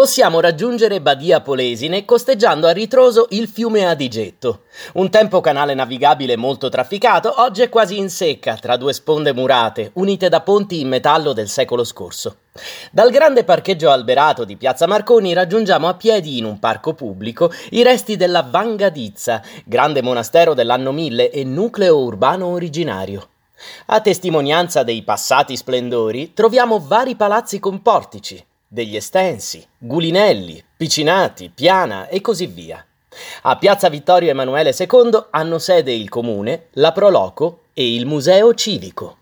possiamo raggiungere Badia Polesine costeggiando a ritroso il fiume Adigetto. Un tempo canale navigabile molto trafficato, oggi è quasi in secca tra due sponde murate, unite da ponti in metallo del secolo scorso. Dal grande parcheggio alberato di Piazza Marconi raggiungiamo a piedi in un parco pubblico i resti della Vangadizza, grande monastero dell'anno 1000 e nucleo urbano originario. A testimonianza dei passati splendori troviamo vari palazzi con portici, degli estensi, gulinelli, picinati, piana e così via. A Piazza Vittorio Emanuele II hanno sede il Comune, la Proloco e il Museo Civico.